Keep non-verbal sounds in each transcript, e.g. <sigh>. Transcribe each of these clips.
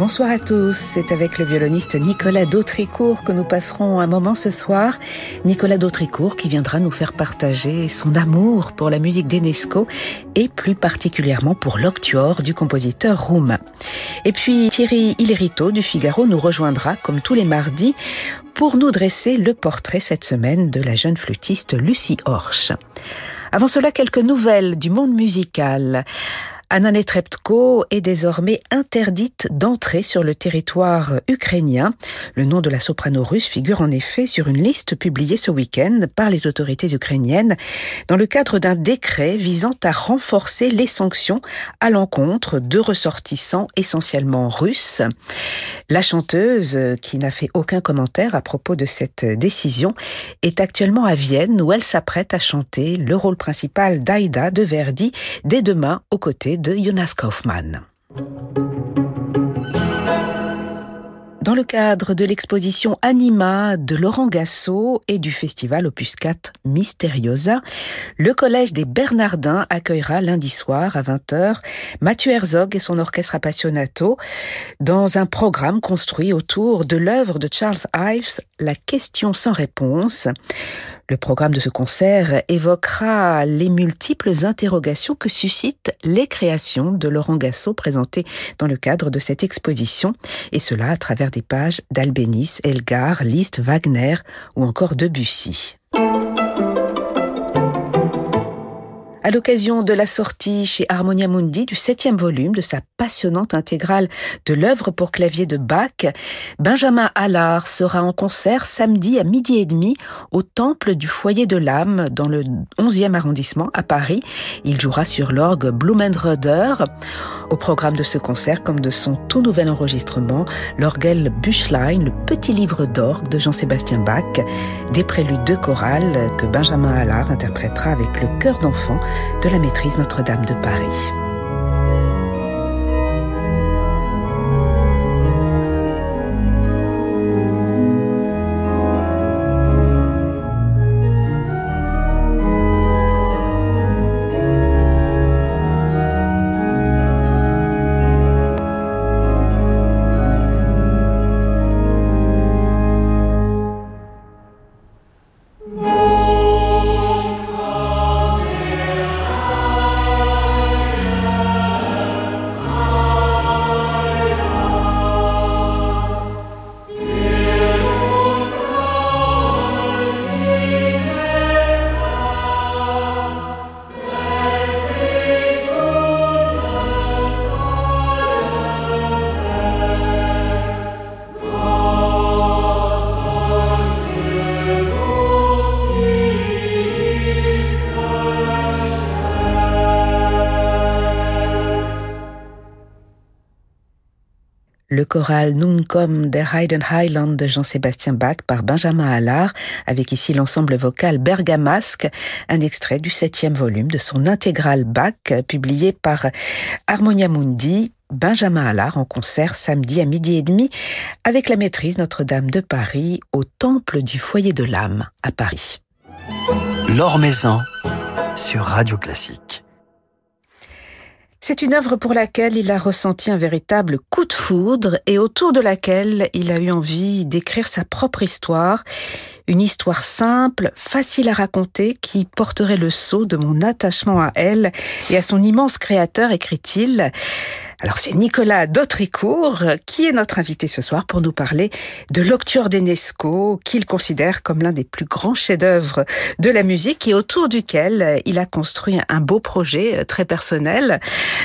Bonsoir à tous, c'est avec le violoniste Nicolas Dautricourt que nous passerons un moment ce soir. Nicolas Dautricourt qui viendra nous faire partager son amour pour la musique d'Enesco et plus particulièrement pour l'octuor du compositeur roumain. Et puis Thierry Ilerito du Figaro nous rejoindra comme tous les mardis pour nous dresser le portrait cette semaine de la jeune flûtiste Lucie Horsch. Avant cela, quelques nouvelles du monde musical. Anna Netrebko est désormais interdite d'entrer sur le territoire ukrainien. Le nom de la soprano russe figure en effet sur une liste publiée ce week-end par les autorités ukrainiennes dans le cadre d'un décret visant à renforcer les sanctions à l'encontre de ressortissants essentiellement russes. La chanteuse, qui n'a fait aucun commentaire à propos de cette décision, est actuellement à Vienne où elle s'apprête à chanter le rôle principal d'Aïda de Verdi dès demain aux côtés de Jonas Kaufmann. Dans le cadre de l'exposition Anima de Laurent Gassot et du festival Opus 4 Mysteriosa, le Collège des Bernardins accueillera lundi soir à 20h Mathieu Herzog et son orchestre appassionato dans un programme construit autour de l'œuvre de Charles Ives, La question sans réponse. Le programme de ce concert évoquera les multiples interrogations que suscitent les créations de Laurent Gassot présentées dans le cadre de cette exposition, et cela à travers des pages d'Albéniz, Elgar, Liszt, Wagner ou encore Debussy. À l'occasion de la sortie chez Harmonia Mundi du septième volume de sa passionnante intégrale de l'œuvre pour clavier de Bach, Benjamin Allard sera en concert samedi à midi et demi au Temple du Foyer de l'âme dans le 11e arrondissement à Paris. Il jouera sur l'orgue Blumenroder. Au programme de ce concert, comme de son tout nouvel enregistrement, l'orgel Büchlein, le petit livre d'orgue de Jean-Sébastien Bach, des préludes de chorale que Benjamin Allard interprétera avec le chœur d'enfant de la maîtrise Notre-Dame de Paris. Le choral Nun komm der Heiden Highland de Jean-Sébastien Bach par Benjamin Allard, avec ici l'ensemble vocal Bergamasque, un extrait du septième volume de son intégrale Bach, publié par Harmonia Mundi, Benjamin Allard en concert samedi à midi et demi avec la maîtrise Notre-Dame de Paris au Temple du Foyer de l'âme à Paris. Maison sur Radio Classique. C'est une œuvre pour laquelle il a ressenti un véritable coup de foudre et autour de laquelle il a eu envie d'écrire sa propre histoire. Une histoire simple, facile à raconter, qui porterait le sceau de mon attachement à elle et à son immense créateur, écrit-il. Alors c'est Nicolas Dautricourt qui est notre invité ce soir pour nous parler de l'Octuor d'Enesco qu'il considère comme l'un des plus grands chefs-d'œuvre de la musique et autour duquel il a construit un beau projet très personnel.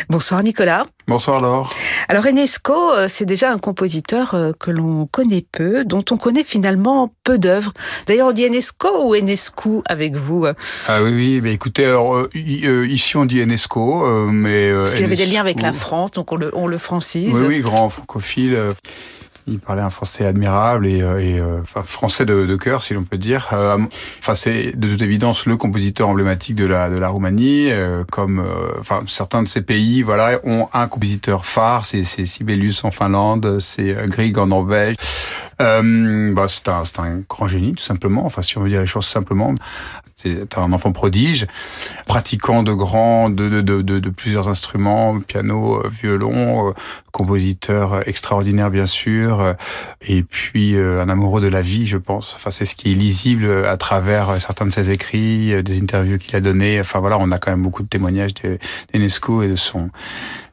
Bonsoir Nicolas. Bonsoir Laure. Alors Enesco, euh, c'est déjà un compositeur euh, que l'on connaît peu, dont on connaît finalement peu d'œuvres. D'ailleurs, on dit Enesco ou Enescu avec vous Ah oui, oui. Mais écoutez, alors, euh, ici on dit Enesco, mais parce qu'il y avait des liens avec la France, donc on le, on le francise. Oui, oui, grand francophile. Il parlait un français admirable et, euh, et euh, enfin, français de, de cœur, si l'on peut dire. Euh, enfin, c'est de toute évidence le compositeur emblématique de la de la Roumanie. comme enfin certains de ces pays, voilà, ont un compositeur phare. C'est Sibelius en Finlande, c'est Grieg en Norvège. Euh, bah, c'est un, un grand génie, tout simplement. Enfin, si on veut dire les choses simplement, c'est un enfant prodige, pratiquant de grands, de, de, de, de, plusieurs instruments, piano, violon, compositeur extraordinaire, bien sûr, et puis un amoureux de la vie, je pense. Enfin, c'est ce qui est lisible à travers certains de ses écrits, des interviews qu'il a données. Enfin, voilà, on a quand même beaucoup de témoignages d'Enesco et de son,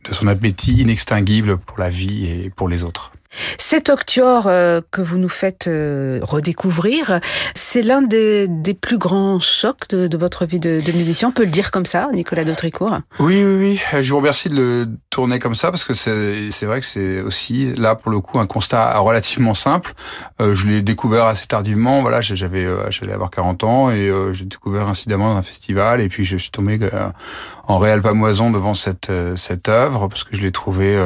de son appétit inextinguible pour la vie et pour les autres. Cet octuor euh, que vous nous faites euh, redécouvrir, c'est l'un des, plus grands chocs de, votre vie de, musicien, on peut le dire comme ça, Nicolas Dautricourt Oui, oui, oui. Je vous remercie de le tourner comme ça parce que c'est vrai que c'est aussi là pour le coup un constat relativement simple. Euh, je l'ai découvert assez tardivement. Voilà, j'avais j'allais avoir 40 ans et j'ai découvert incidemment dans un festival et puis je suis tombé en réel pamoison devant cette cette œuvre parce que je l'ai trouvé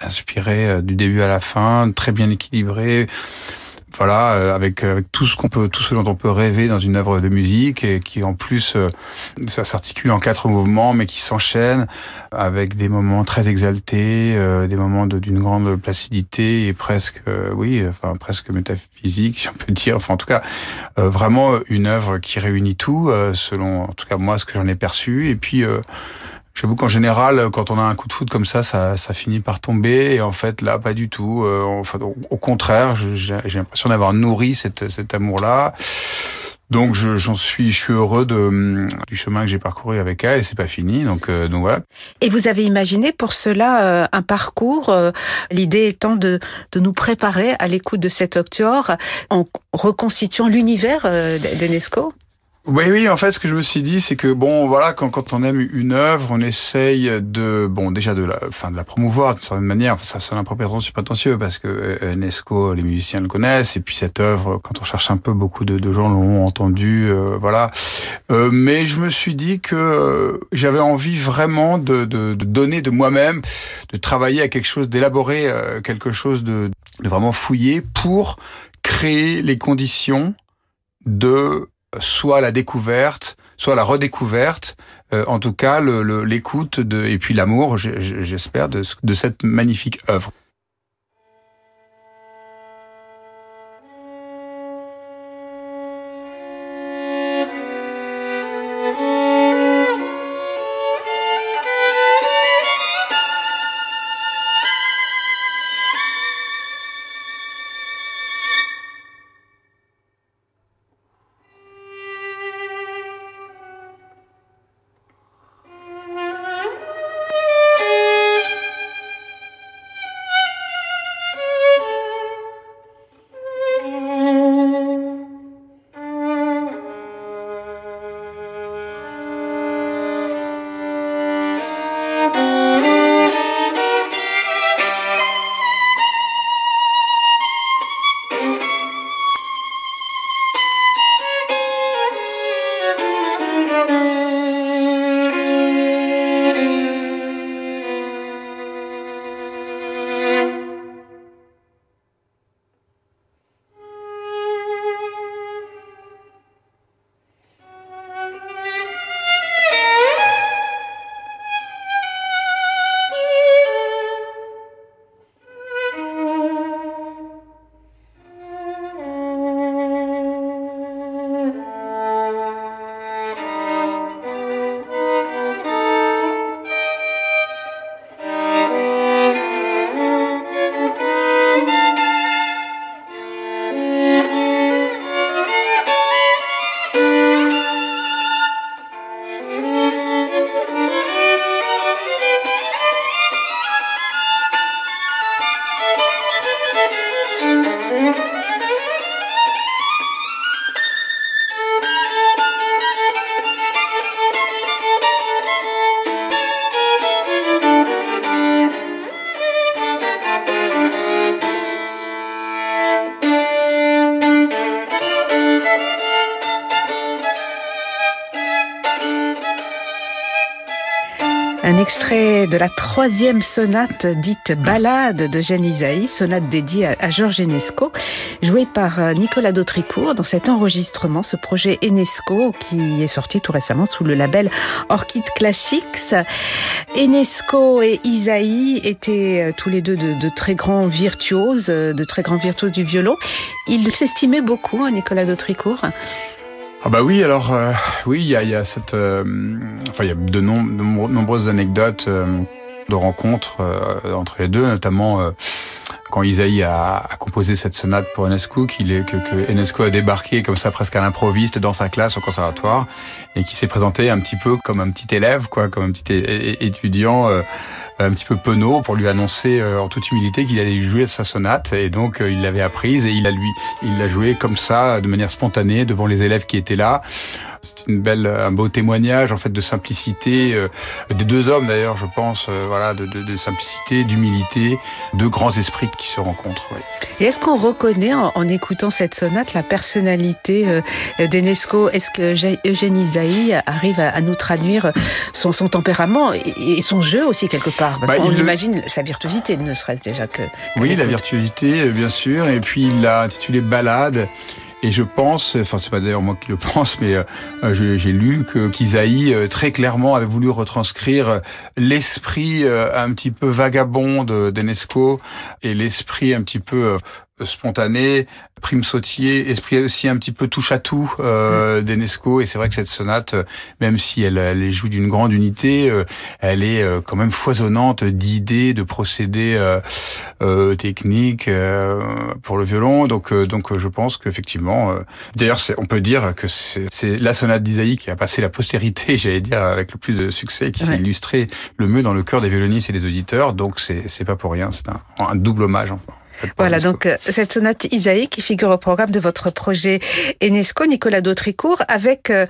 inspiré du début à à la fin, très bien équilibré. Voilà, euh, avec, avec tout ce qu'on peut, tout ce dont on peut rêver dans une œuvre de musique et qui en plus, euh, ça s'articule en quatre mouvements, mais qui s'enchaînent avec des moments très exaltés, euh, des moments d'une grande placidité et presque, oui, enfin presque métaphysique, si on peut dire. Enfin, en tout cas, vraiment une œuvre qui réunit tout, selon, en tout cas moi, ce que j'en ai perçu. Et puis J'avoue qu'en général, quand on a un coup de foot comme ça, ça, ça finit par tomber. Et en fait, là, pas du tout. Euh, enfin, au contraire, j'ai l'impression d'avoir nourri cet, cet amour-là. Donc j'en suis, je suis heureux de, du chemin que j'ai parcouru avec elle. C'est pas fini. Donc, euh, donc voilà. Et vous avez imaginé pour cela euh, un parcours. L'idée étant de, de nous préparer à l'écoute de cet octuor en reconstituant l'univers d'Enesco? Oui, oui, en fait, ce que je me suis dit, c'est que bon, voilà, quand, quand on aime une œuvre, on essaye de, bon, déjà de la, enfin, de la promouvoir d'une certaine manière. Enfin, ça sonne un peu prétentieux parce que euh, Nesco, les musiciens le connaissent, et puis cette œuvre, quand on cherche un peu, beaucoup de, de gens l'ont entendu, euh, voilà. Euh, mais je me suis dit que j'avais envie vraiment de, de, de donner de moi-même, de travailler à quelque chose, d'élaborer quelque chose de, de vraiment fouillé pour créer les conditions de soit la découverte, soit la redécouverte, euh, en tout cas l'écoute de et puis l'amour, j'espère, de, de cette magnifique œuvre. Un extrait de la troisième sonate dite Ballade de Jeanne Isaïe, sonate dédiée à Georges Enesco, jouée par euh, Nicolas Dautricourt dans cet enregistrement, ce projet Enesco qui est sorti tout récemment sous le label Orchid Classics. Enesco et Isaïe étaient euh, tous les deux de, très grands virtuoses, euh, de très grands virtuoses du violon. Ils s'estimaient beaucoup, hein, Nicolas Dautricourt. Ah bah oui, alors euh, oui, il y a, y a, cette, euh, enfin il y a de, nombreuses anecdotes euh, de rencontres entre les deux, notamment quand Isaïe a, a, composé cette sonate pour Enesco, qu'il est, que, que Enesco a débarqué comme ça presque à l'improviste dans sa classe au conservatoire et qui s'est présenté un petit peu comme un petit élève, quoi, comme un petit étudiant un petit peu penaud pour lui annoncer euh, en toute humilité qu'il allait jouer sa sonate. Et donc euh, il l'avait apprise et il a lui il l'a joué comme ça de manière spontanée devant les élèves qui étaient là. C'est une belle, un beau témoignage en fait de simplicité euh, des deux hommes d'ailleurs, je pense, voilà, de, simplicité, d'humilité, de grands esprits qui se rencontrent. Et est-ce qu'on reconnaît en, écoutant cette sonate la personnalité d'Enesco? Est-ce que Eugène Isaïe arrive à, nous traduire son, tempérament et, son jeu aussi quelque part? Parce bah, qu'on imagine le... sa virtuosité, ne serait-ce déjà que. que oui, la virtuosité, bien sûr. Et puis il l'a intitulé Ballade. Et je pense, enfin c'est pas d'ailleurs moi qui le <laughs> pense, mais euh, j'ai lu que qu'Isaïe euh, très clairement avait voulu retranscrire euh, l'esprit euh, un petit peu vagabond d'Enesco et l'esprit un petit peu spontané, prime sautier, esprit aussi un petit peu touche à tout euh, d'Enesco. Et c'est vrai que cette sonate, même si elle, elle joue d'une grande unité, euh, elle est euh, quand même foisonnante d'idées, de procédés euh, euh techniques euh, pour le violon. Donc, donc je pense qu'effectivement, d'ailleurs, on peut dire que c'est la sonate d'Isaïe qui a passé la postérité, <laughs> j'allais dire, avec le plus de succès, qui ouais. s'est illustré le mieux dans le cœur des violonistes et des auditeurs. Donc c'est pas pour rien, c'est un, un double hommage. Enfin. Voilà, donc euh, cette sonate Isaïe qui figure au programme de votre projet Enesco, Nicolas Dautricourt, avec euh,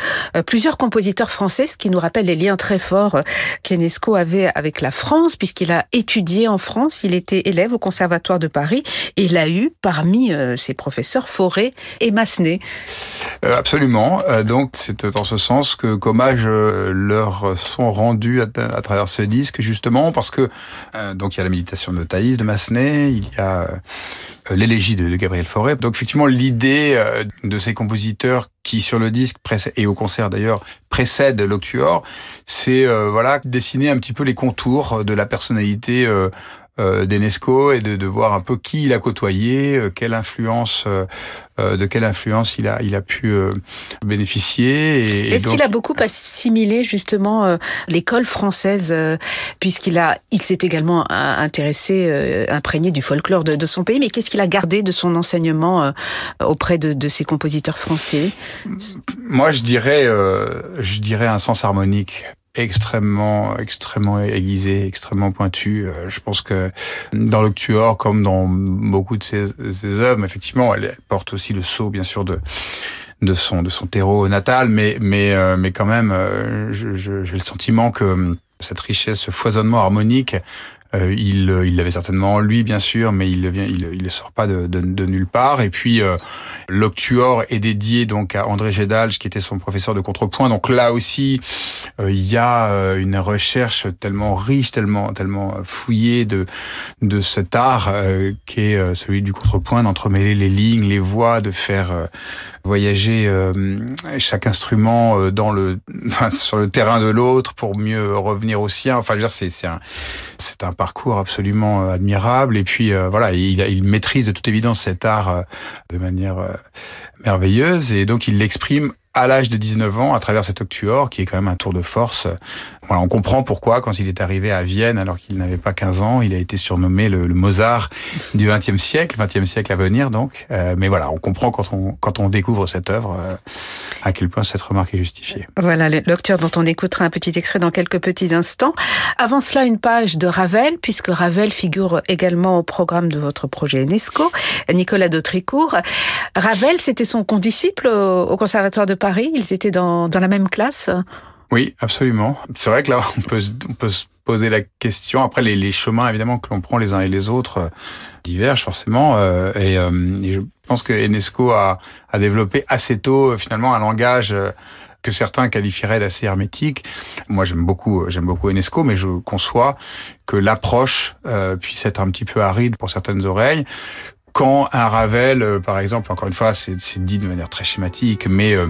plusieurs compositeurs français, ce qui nous rappelle les liens très forts euh, qu'Enesco avait avec la France, puisqu'il a étudié en France, il était élève au Conservatoire de Paris, et il a eu parmi ses professeurs Forêt et Massenet. Euh, absolument, donc c'est dans ce sens que qu'hommage leur sont rendus à, à, travers ce disque, justement, parce que donc il y a la méditation de Thaïs de Massenet, il y a l'élégie de, Gabriel Fauré. Donc effectivement, l'idée euh, de ces compositeurs qui sur le disque et au concert d'ailleurs précèdent l'Octuor, c'est euh, voilà dessiner un petit peu les contours de la personnalité euh, euh, d'Enesco et de, de, voir un peu qui il a côtoyé, euh, quelle influence, euh, de quelle influence il a, il a pu bénéficier. Est-ce qu'il a beaucoup assimilé justement l'école française, puisqu'il a, il s'est également intéressé, imprégné du folklore de, de son pays, mais qu'est-ce qu'il a gardé de son enseignement auprès de, de ses compositeurs français? Moi, je dirais, je dirais un sens harmonique extrêmement, extrêmement aiguisé, extrêmement pointu. Euh, je pense que dans l'Octuor, comme dans beaucoup de ses, ses œuvres, effectivement, elle, porte aussi le sceau, bien sûr, de de son de son terreau natal, mais mais euh, mais quand même, euh, j'ai le sentiment que cette richesse, ce foisonnement harmonique euh, il euh, il l'avait certainement en lui, bien sûr, mais il vient, il, il sort pas de, de, de, nulle part. Et puis euh, l'Octuor est dédié donc à André Gédalge, qui était son professeur de contrepoint. Donc là aussi, euh, il y a euh, une recherche tellement riche, tellement tellement fouillée de de cet art qui est celui du contrepoint, d'entremêler les lignes, les voix, de faire voyager chaque instrument dans le <laughs> enfin, sur le terrain de l'autre pour mieux revenir au sien. Enfin, c'est c'est un c'est un parcours absolument euh, admirable. Et puis euh, voilà, il, maîtrise de toute évidence cet art euh, de manière merveilleuse. Et donc il l'exprime à l'âge de 19 ans à travers cet octuor qui est quand même un tour de force. Voilà, on comprend pourquoi quand il est arrivé à Vienne alors qu'il n'avait pas 15 ans, il a été surnommé le, le Mozart du 20e siècle, 20e siècle à venir donc. Euh, mais voilà, on comprend quand on quand on découvre cette œuvre euh, à quel point cette remarque est justifiée. Voilà, l'octuor dont on écoutera un petit extrait dans quelques petits instants. Avant cela, une page de Ravel puisque Ravel figure également au programme de votre projet UNESCO. Nicolas Dautricourt. Ravel, c'était son condisciple au Conservatoire de Paris? Ils étaient dans, dans la même classe? Oui, absolument. C'est vrai que là, on peut, on peut se poser la question. Après, les, les chemins, évidemment, que l'on prend les uns et les autres euh, divergent forcément. Euh, et, euh, je pense que Enesco a, a développé assez tôt, finalement, un langage que certains qualifieraient d'assez hermétique. Moi, j'aime beaucoup, j'aime beaucoup Enesco, mais je conçois que l'approche puisse être un petit peu aride pour certaines oreilles, quand un Ravel, euh, par exemple, encore une fois, c'est dit de manière très schématique, mais euh,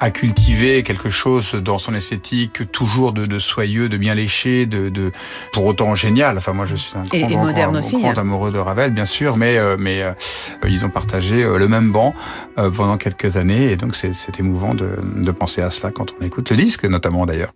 a cultivé quelque chose dans son esthétique toujours de, de soyeux, de bien léché, de, de, pour autant génial. Enfin, moi, je suis un et, grand, moderne grand, aussi, grand hein. amoureux de Ravel, bien sûr, mais euh, mais euh, ils ont partagé le même banc euh, pendant quelques années, et donc c'est émouvant de, de penser à cela quand on écoute le disque, notamment d'ailleurs.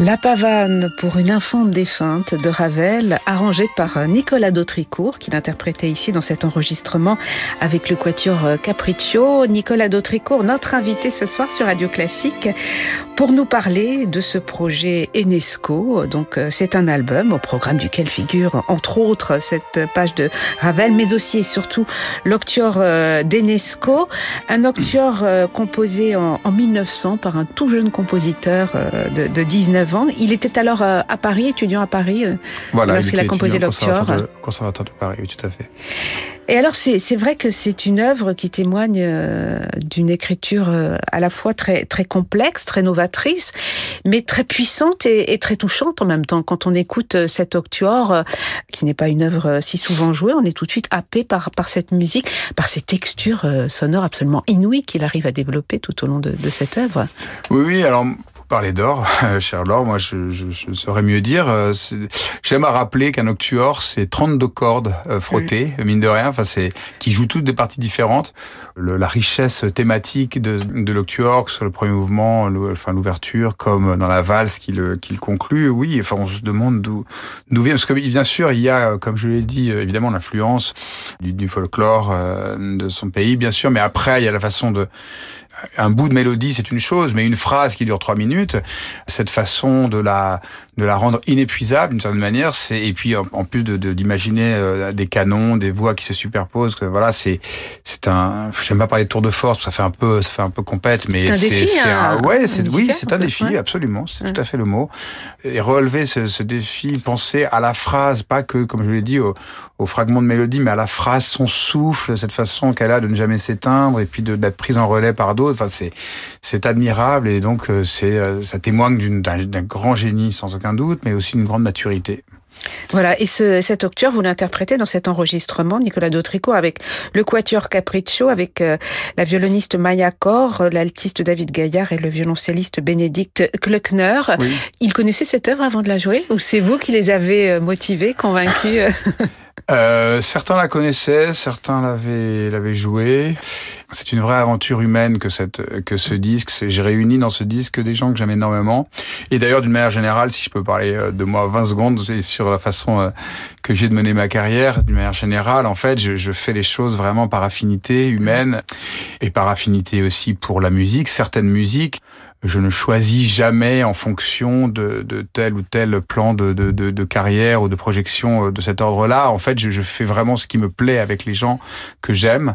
La pavane pour une infante défunte de Ravel, arrangée par Nicolas Dautricourt, qui l'interprétait ici dans cet enregistrement avec le quatuor Capriccio. Nicolas Dautricourt, notre invité ce soir sur Radio Classique, pour nous parler de ce projet Enesco. Donc, c'est un album au programme duquel figure, entre autres, cette page de Ravel, mais aussi et surtout l'octuor d'Enesco. Un octuor composé en, en 1900 par un tout jeune compositeur de, de 19 ans. Il était alors à Paris, étudiant à Paris, voilà, lorsqu'il a composé l'Octuor. Conservatoire de Paris, oui, tout à fait. Et alors, c'est vrai que c'est une œuvre qui témoigne euh, d'une écriture euh, à la fois très, très complexe, très novatrice, mais très puissante et, et, très touchante en même temps. Quand on écoute euh, cet octuor, qui n'est pas une œuvre si souvent jouée, on est tout de suite happé par, par cette musique, par ces textures sonores absolument inouïes qu'il arrive à développer tout au long de, de cette œuvre. Oui, oui, alors parler d'or, <laughs> cher Laure, moi je, je, je, saurais mieux dire. Euh, j'aime à rappeler qu'un octuor, c'est 32 cordes euh, frottées, mine de rien, enfin c'est qui jouent toutes des parties différentes. Le, la richesse thématique de, de l'octuor, sur le premier mouvement, enfin l'ouverture, comme dans la valse qui le, qui le conclut, oui, enfin on se demande d'où d'où vient, parce que bien sûr il y a, comme je l'ai dit, évidemment l'influence du, du, folklore de son pays, bien sûr, mais après il y a la façon de un bout de mélodie, c'est une chose, mais une phrase qui dure trois minutes, cette façon de la de la rendre inépuisable d'une certaine manière, c'est et puis en, plus de d'imaginer euh, des canons, des voix qui se superposent, que voilà, c'est c'est un j'aime pas parler de tour de force, ça fait un peu ça fait un peu compète, mais c'est un défi, un, ouais, c'est oui, c'est un défi, absolument, c'est tout à fait le mot. Et relever ce, ce, défi, penser à la phrase, pas que comme je l'ai dit au, au fragment de mélodie, mais à la phrase, son souffle, cette façon qu'elle a de ne jamais s'éteindre et puis d'être prise en relais par d'autres. Enfin, c'est c'est admirable et donc euh, c'est euh, ça témoigne d'un grand génie sans aucun doute, mais aussi d'une grande maturité. Voilà, et ce, cet octuor, vous l'interprétez dans cet enregistrement, Nicolas Dautrico, avec le quatuor Capriccio, avec euh, la violoniste Maya Cor, l'altiste David Gaillard et le violoncelliste Bénédicte Kluckner. Oui. Ils connaissaient cette œuvre avant de la jouer Ou c'est vous qui les avez motivés, convaincus <laughs> Euh, certains la connaissaient, certains l'avaient l'avaient joué. C'est une vraie aventure humaine que cette que ce disque. J'ai réuni dans ce disque des gens que j'aime énormément. Et d'ailleurs, d'une manière générale, si je peux parler euh, de moi 20 secondes et sur la façon euh, que j'ai de mener ma carrière, d'une manière générale, en fait, je, je, fais les choses vraiment par affinité humaine et par affinité aussi pour la musique. Certaines musiques je ne choisis jamais en fonction de, de tel ou tel plan de, de, de, carrière ou de projection euh, de cet ordre-là. En fait, je, je, fais vraiment ce qui me plaît avec les gens que j'aime.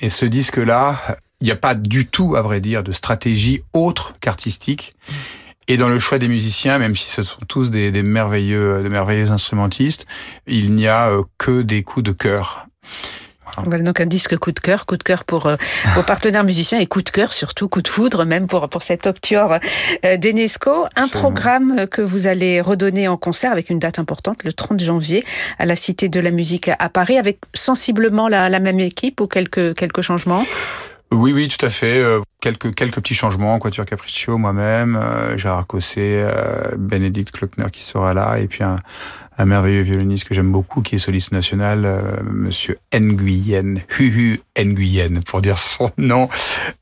Et ce disque-là, il n'y a pas du tout, à vrai dire, de stratégie autre qu'artistique. Et dans le choix des musiciens, même si ce sont tous des, des merveilleux, de merveilleux instrumentistes, il n'y a euh, que des coups de cœur. Voilà donc un disque coup de cœur, coup de cœur pour euh, vos <laughs> partenaires musiciens et coup de cœur surtout, coup de foudre même pour pour cet octuor euh, d'Enesco. Un programme que vous allez redonner en concert avec une date importante, le 30 janvier, à la Cité de la Musique à Paris, avec sensiblement la, la même équipe ou quelques quelques changements. Oui, oui, tout à fait. Euh, quelques quelques petits changements. Quatuor Capriccio, moi-même, euh, Gérard Cossé, euh, Bénédicte Klockner qui sera là, et puis un, un merveilleux violoniste que j'aime beaucoup, qui est soliste national, euh, Monsieur Nguyen, Huhu Nguyen, pour dire son <laughs> nom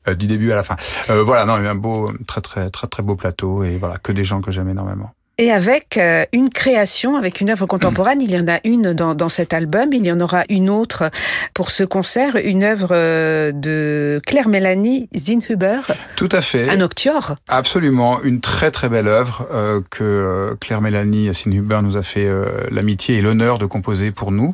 euh, du début à la fin. Euh, voilà, non, un beau, très très très très beau plateau, et voilà, que des gens que j'aime énormément et avec euh, une création, avec une œuvre contemporaine. Il y en a une dans, dans, cet album, il y en aura une autre pour ce concert, une œuvre euh, de Claire Mélanie Zinhuber. Tout à fait. Un octuor. Absolument, une très très belle œuvre euh, que Claire Mélanie Zinhuber nous a fait euh, l'amitié et l'honneur de composer pour nous,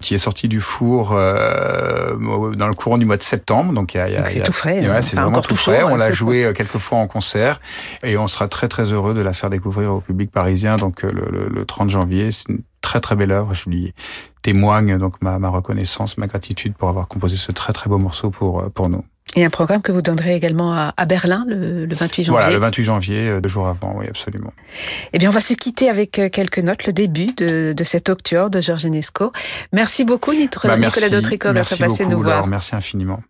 qui est sortie du four dans le courant du mois de septembre. Donc, c'est tout frais. Ouais, c'est vraiment tout frais. on l'a joué quelques fois en concert et on sera très très heureux de la faire découvrir au public public parisien. Donc euh, le, le, 30 janvier, c'est une très très belle œuvre. Je lui témoigne donc ma, ma, reconnaissance, ma gratitude pour avoir composé ce très très beau morceau pour euh, pour nous. Et un programme que vous donnerez également à, à Berlin le, le, 28 janvier. Voilà, le 28 janvier, euh, deux jours avant, oui, absolument. Eh bien, on va se quitter avec quelques notes, le début de, de cet octuor de Georges Enesco. Merci beaucoup, Nicolas, bah, Nicolas Dautrico, d'être passé nous voir. Merci infiniment.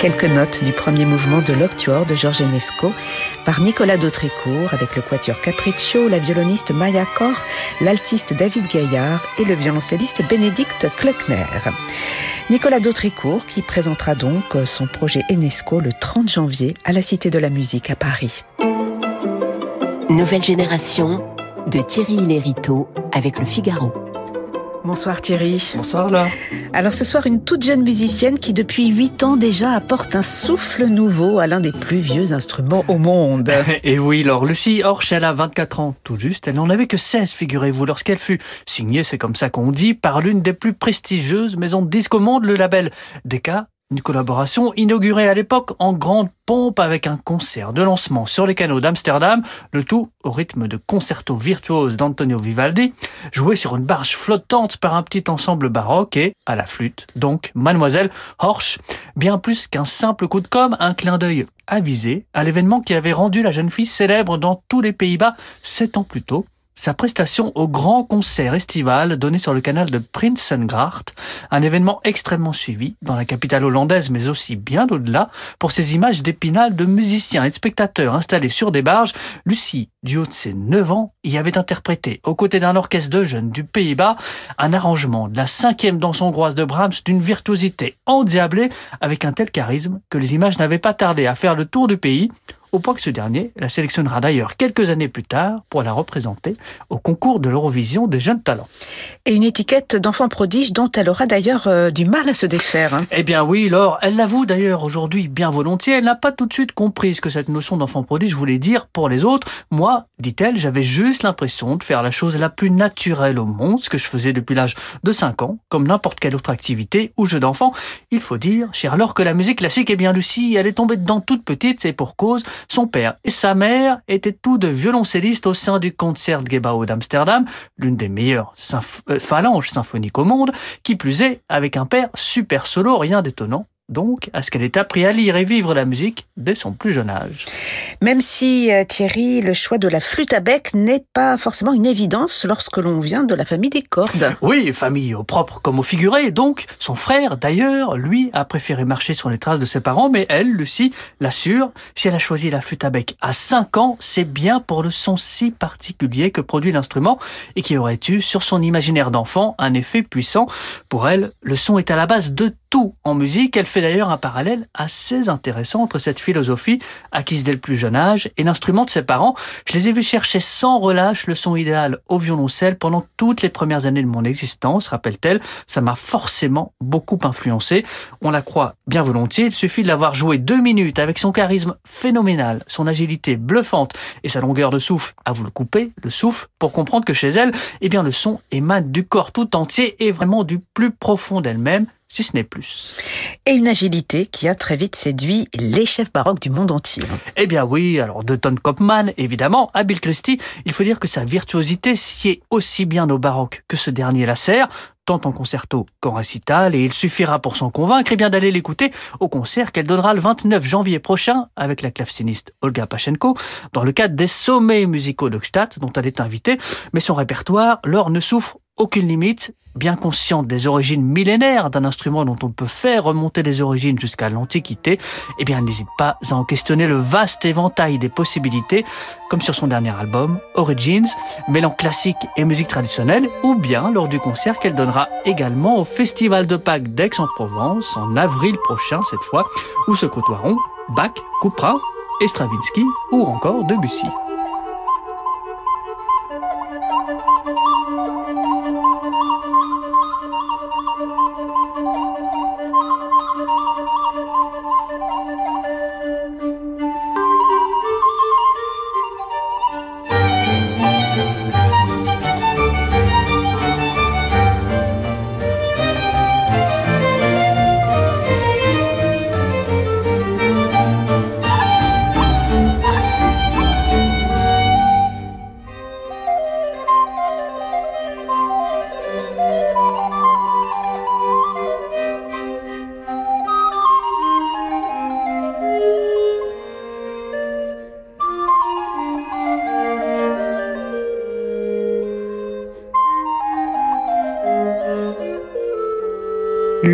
Quelques notes du premier mouvement de l'Octuor de Georges Enesco par Nicolas Dautrécourt avec le quatuor Capriccio, la violoniste Maya Kor, l'altiste David Gaillard et le violoncelliste Bénédicte Kleckner. Nicolas Dautrécourt qui présentera donc son projet Enesco le 30 janvier à la Cité de la Musique à Paris. Nouvelle génération de Thierry Lériteau avec le Figaro. Bonsoir Thierry. Bonsoir là. Alors ce soir, une toute jeune musicienne qui depuis 8 ans déjà apporte un souffle nouveau à l'un des plus vieux instruments au monde. <laughs> Et oui, alors Lucie Horsch, elle a 24 ans tout juste. Elle n'en avait que 16, figurez-vous, lorsqu'elle fut signée, c'est comme ça qu'on dit, par l'une des plus prestigieuses maisons de disques au monde, le label Decca une collaboration inaugurée à l'époque en grande pompe avec un concert de lancement sur les canaux d'Amsterdam, le tout au rythme de concerto virtuose d'Antonio Vivaldi, joué sur une barge flottante par un petit ensemble baroque et, à la flûte, donc Mademoiselle Horsch, bien plus qu'un simple coup de com', un clin d'œil avisé à l'événement qui avait rendu la jeune fille célèbre dans tous les Pays-Bas sept ans plus tôt, sa prestation au grand concert estival donné sur le canal de Prinsengracht, un événement extrêmement suivi dans la capitale hollandaise mais aussi bien au-delà pour ses images d'épinal de musiciens et de spectateurs installés sur des barges. Lucie, du haut de ses 9 ans, y avait interprété, aux côtés d'un orchestre de jeunes du Pays-Bas, un arrangement de la cinquième danse hongroise de Brahms d'une virtuosité endiablée avec un tel charisme que les images n'avaient pas tardé à faire le tour du pays au point que ce dernier la sélectionnera d'ailleurs quelques années plus tard pour la représenter au concours de l'Eurovision des jeunes talents. Et une étiquette d'enfant prodige dont elle aura d'ailleurs euh, du mal à se défaire. Hein. Eh bien oui, Laure, elle l'avoue d'ailleurs aujourd'hui bien volontiers, elle n'a pas tout de suite compris ce que cette notion d'enfant prodige voulait dire pour les autres. Moi, dit-elle, j'avais juste l'impression de faire la chose la plus naturelle au monde, ce que je faisais depuis l'âge de 5 ans, comme n'importe quelle autre activité ou jeu d'enfant. Il faut dire, cher Laure, que la musique classique, eh bien Lucie, elle est tombée dedans toute petite, c'est pour cause, son père et sa mère étaient tous deux violoncellistes au sein du Concertgebouw d'Amsterdam, l'une des meilleures euh, phalanges symphoniques au monde, qui plus est avec un père super solo, rien d'étonnant donc à ce qu'elle ait appris à lire et vivre la musique dès son plus jeune âge. Même si, euh, Thierry, le choix de la flûte à bec n'est pas forcément une évidence lorsque l'on vient de la famille des cordes. Oui, famille au propre comme au figuré. Donc, son frère, d'ailleurs, lui, a préféré marcher sur les traces de ses parents, mais elle, Lucie, l'assure, si elle a choisi la flûte à bec à 5 ans, c'est bien pour le son si particulier que produit l'instrument et qui aurait eu sur son imaginaire d'enfant un effet puissant. Pour elle, le son est à la base de tout en musique. Elle fait d'ailleurs un parallèle assez intéressant entre cette philosophie acquise dès le plus jeune âge et l'instrument de ses parents. Je les ai vus chercher sans relâche le son idéal au violoncelle pendant toutes les premières années de mon existence, rappelle-t-elle. Ça m'a forcément beaucoup influencé. On la croit bien volontiers. Il suffit de l'avoir joué deux minutes avec son charisme phénoménal, son agilité bluffante et sa longueur de souffle. À vous le couper, le souffle, pour comprendre que chez elle, eh bien, le son émane du corps tout entier et vraiment du plus profond d'elle-même si ce n'est plus. Et une agilité qui a très vite séduit les chefs baroques du monde entier. Eh bien oui, alors de Ton Kopman, évidemment, à Bill Christie, il faut dire que sa virtuosité sied aussi bien au baroque que ce dernier la sert, tant en concerto qu'en récital, et il suffira pour s'en convaincre eh bien d'aller l'écouter au concert qu'elle donnera le 29 janvier prochain avec la claveciniste Olga Pachenko dans le cadre des sommets musicaux de Gstaad dont elle est invitée, mais son répertoire, l'or ne souffre aucune limite, bien consciente des origines millénaires d'un instrument dont on peut faire remonter les origines jusqu'à l'Antiquité, eh bien, n'hésite pas à en questionner le vaste éventail des possibilités, comme sur son dernier album, Origins, mêlant classique et musique traditionnelle, ou bien lors du concert qu'elle donnera également au Festival de Pâques d'Aix-en-Provence, en avril prochain cette fois, où se côtoieront Bach, Couperin et Stravinsky, ou encore Debussy.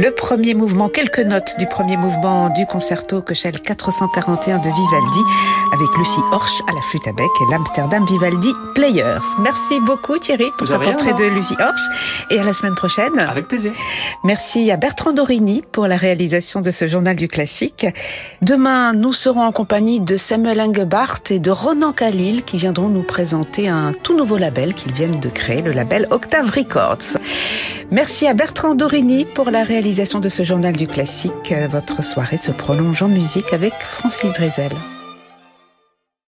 Le premier mouvement, quelques notes du premier mouvement du concerto Köchel 441 de Vivaldi avec Lucie Horsch à la flûte à bec et l'Amsterdam Vivaldi Players. Merci beaucoup Thierry pour ce portrait de Lucie Horsch et à la semaine prochaine. Avec plaisir. Merci à Bertrand Dorini pour la réalisation de ce journal du classique. Demain, nous serons en compagnie de Samuel Engebart et de Ronan Khalil qui viendront nous présenter un tout nouveau label qu'ils viennent de créer, le label Octave Records. Merci à Bertrand Dorini pour la de ce journal du classique. Votre soirée se prolonge en musique avec Francis Drezel.